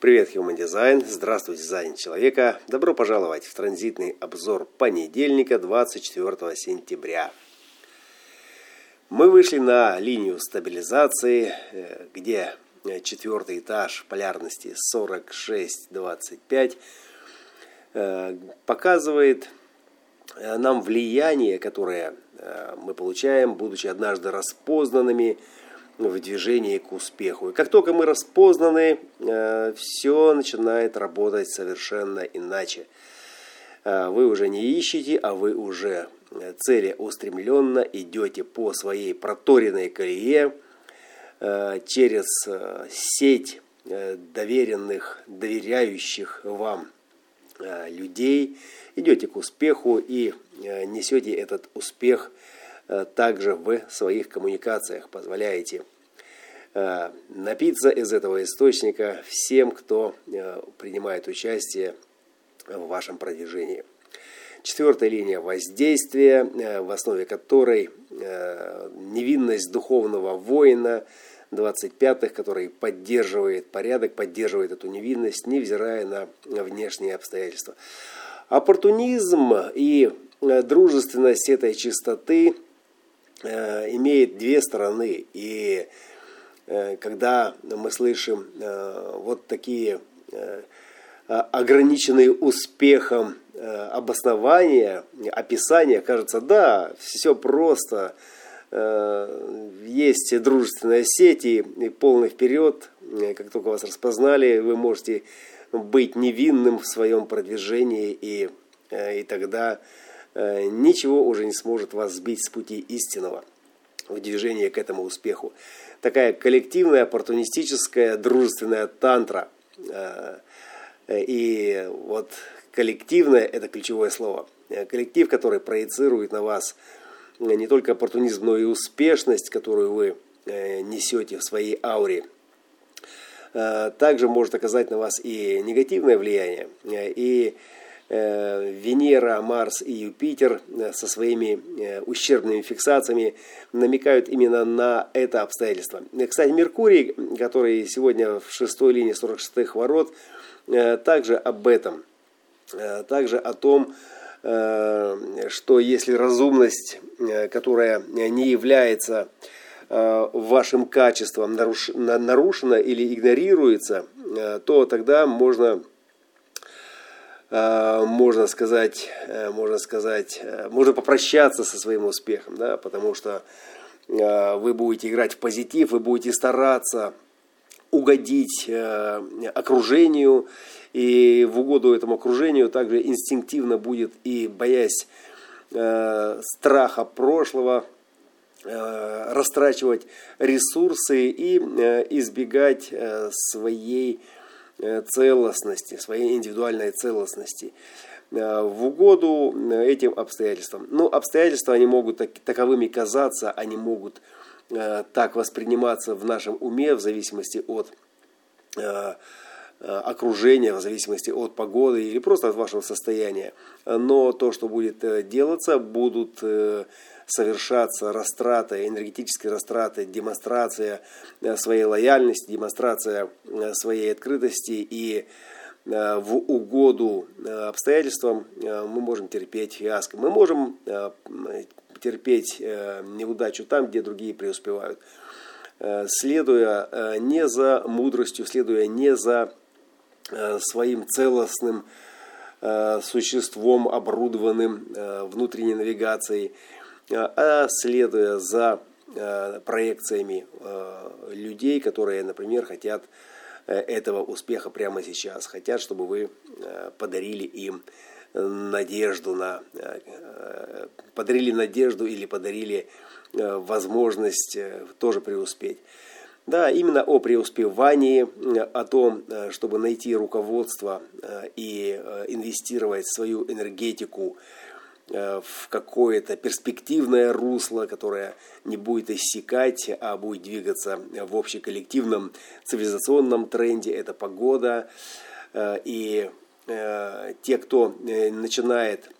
Привет, Human Design. Здравствуйте, дизайн человека. Добро пожаловать в транзитный обзор понедельника, 24 сентября. Мы вышли на линию стабилизации, э, где четвертый этаж полярности 46-25 э, показывает э, нам влияние, которое мы получаем, будучи однажды распознанными в движении к успеху. И как только мы распознаны, э, все начинает работать совершенно иначе. Э, вы уже не ищете, а вы уже э, целеустремленно идете по своей проторенной колее через сеть доверенных, доверяющих вам людей, идете к успеху и несете этот успех – также в своих коммуникациях позволяете э, напиться из этого источника всем, кто э, принимает участие в вашем продвижении. Четвертая линия воздействия, в основе которой невинность духовного воина, 25-х, который поддерживает порядок, поддерживает эту невинность, невзирая на внешние обстоятельства. Оппортунизм и дружественность этой чистоты – Э, имеет две стороны. И э, когда мы слышим э, вот такие ограниченные успехом обоснования, описания, кажется, да, все просто, есть дружественная сеть и полный вперед, как только вас распознали, вы можете быть невинным в своем продвижении, и, и тогда Э, ничего уже не сможет вас сбить с пути истинного в движении к этому успеху. Такая коллективная, оппортунистическая, дружественная тантра. Э, и вот коллективное – это ключевое слово. Э, коллектив, который проецирует на вас не только оппортунизм, но и успешность, которую вы несете в своей ауре. Также может оказать на вас и негативное влияние. И Э, Венера, Марс и Юпитер э, со своими э, ущербными фиксациями намекают именно на это обстоятельство. Кстати, Меркурий, который сегодня в шестой линии 46-х ворот, также об этом. Также о том, что если разумность, которая не является вашим качеством, нарушена или игнорируется, то тогда можно Э, можно сказать, э, можно сказать, э, можно попрощаться со своим успехом, да, потому что вы будете играть в позитив, вы будете стараться угодить окружению, и в угоду этому окружению также инстинктивно будет и боясь страха прошлого, растрачивать ресурсы и избегать своей Э, целостности, своей индивидуальной целостности э, в угоду э, этим обстоятельствам. Ну, обстоятельства, они могут так, таковыми казаться, они могут так восприниматься в нашем уме в зависимости от окружения, в зависимости от погоды или просто от вашего состояния. Но то, что будет делаться, будут совершаться растраты, энергетические растраты, демонстрация э, своей лояльности, демонстрация э, своей открытости и э, в угоду обстоятельствам мы можем терпеть фиаско. Мы можем терпеть неудачу там, где другие преуспевают. Следуя не за мудростью, следуя не за своим целостным существом, оборудованным внутренней навигацией, а следуя за э, проекциями э, людей, которые, например, хотят э, этого успеха прямо сейчас, хотят, чтобы вы подарили им надежду на подарили надежду или подарили возможность тоже преуспеть. Да, именно о преуспевании, о том, чтобы найти руководство и инвестировать свою энергетику Э, в какое-то перспективное русло, которое не будет иссякать, а будет двигаться в общеколлективном цивилизационном тренде. Это погода. Э, и э, те, кто начинает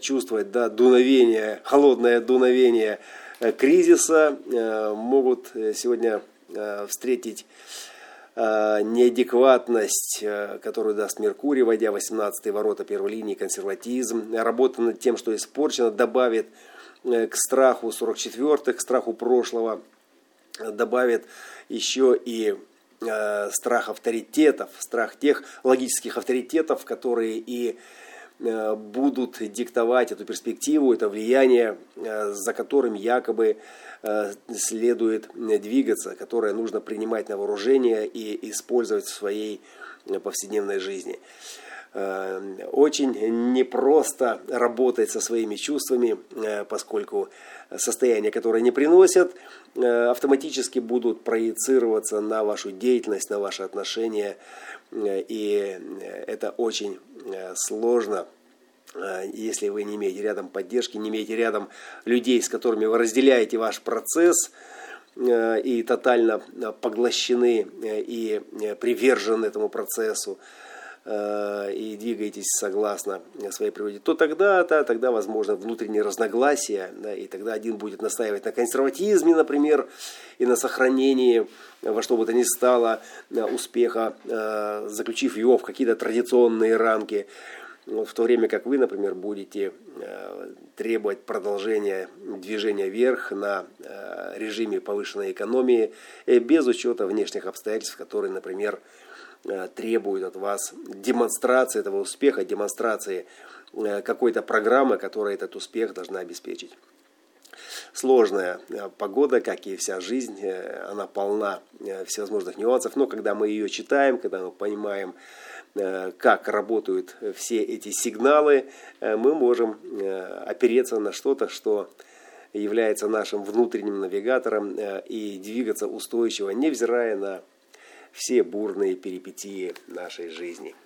чувствовать да, дуновение, холодное дуновение кризиса, могут сегодня встретить неадекватность, которую даст Меркурий, войдя в 18 ворота первой линии, консерватизм, работа над тем, что испорчено, добавит к страху 44-х, к страху прошлого, добавит еще и э, страх авторитетов, страх тех логических авторитетов, которые и э, будут диктовать эту перспективу, это влияние, э, за которым якобы э, следует двигаться, которое нужно принимать на вооружение и использовать в своей повседневной жизни. Очень непросто работать со своими чувствами, поскольку состояния, которые не приносят, э, автоматически будут проецироваться на вашу деятельность, на ваши отношения. Э, и это очень э, сложно, если вы не имеете рядом поддержки, не имеете рядом людей, с которыми вы разделяете ваш процесс и тотально поглощены и привержены этому процессу. Э, и двигаетесь согласно своей природе, то тогда, да, тогда возможно внутренние разногласия, да, и тогда один будет настаивать на консерватизме, например, и на сохранении во что бы то ни стало э, успеха, э, заключив его в какие-то традиционные рамки, в то время как вы, например, будете требовать продолжения движения вверх на режиме повышенной экономии без учета внешних обстоятельств, которые, например, требует от вас демонстрации этого успеха, демонстрации э, какой-то программы, которая этот успех должна обеспечить. Сложная э, погода, как и вся жизнь, она полна всевозможных нюансов, но когда мы ее читаем, когда мы понимаем, как работают все эти сигналы, мы можем опереться на что-то, что является нашим внутренним навигатором и двигаться устойчиво, невзирая на все бурные перипетии нашей жизни –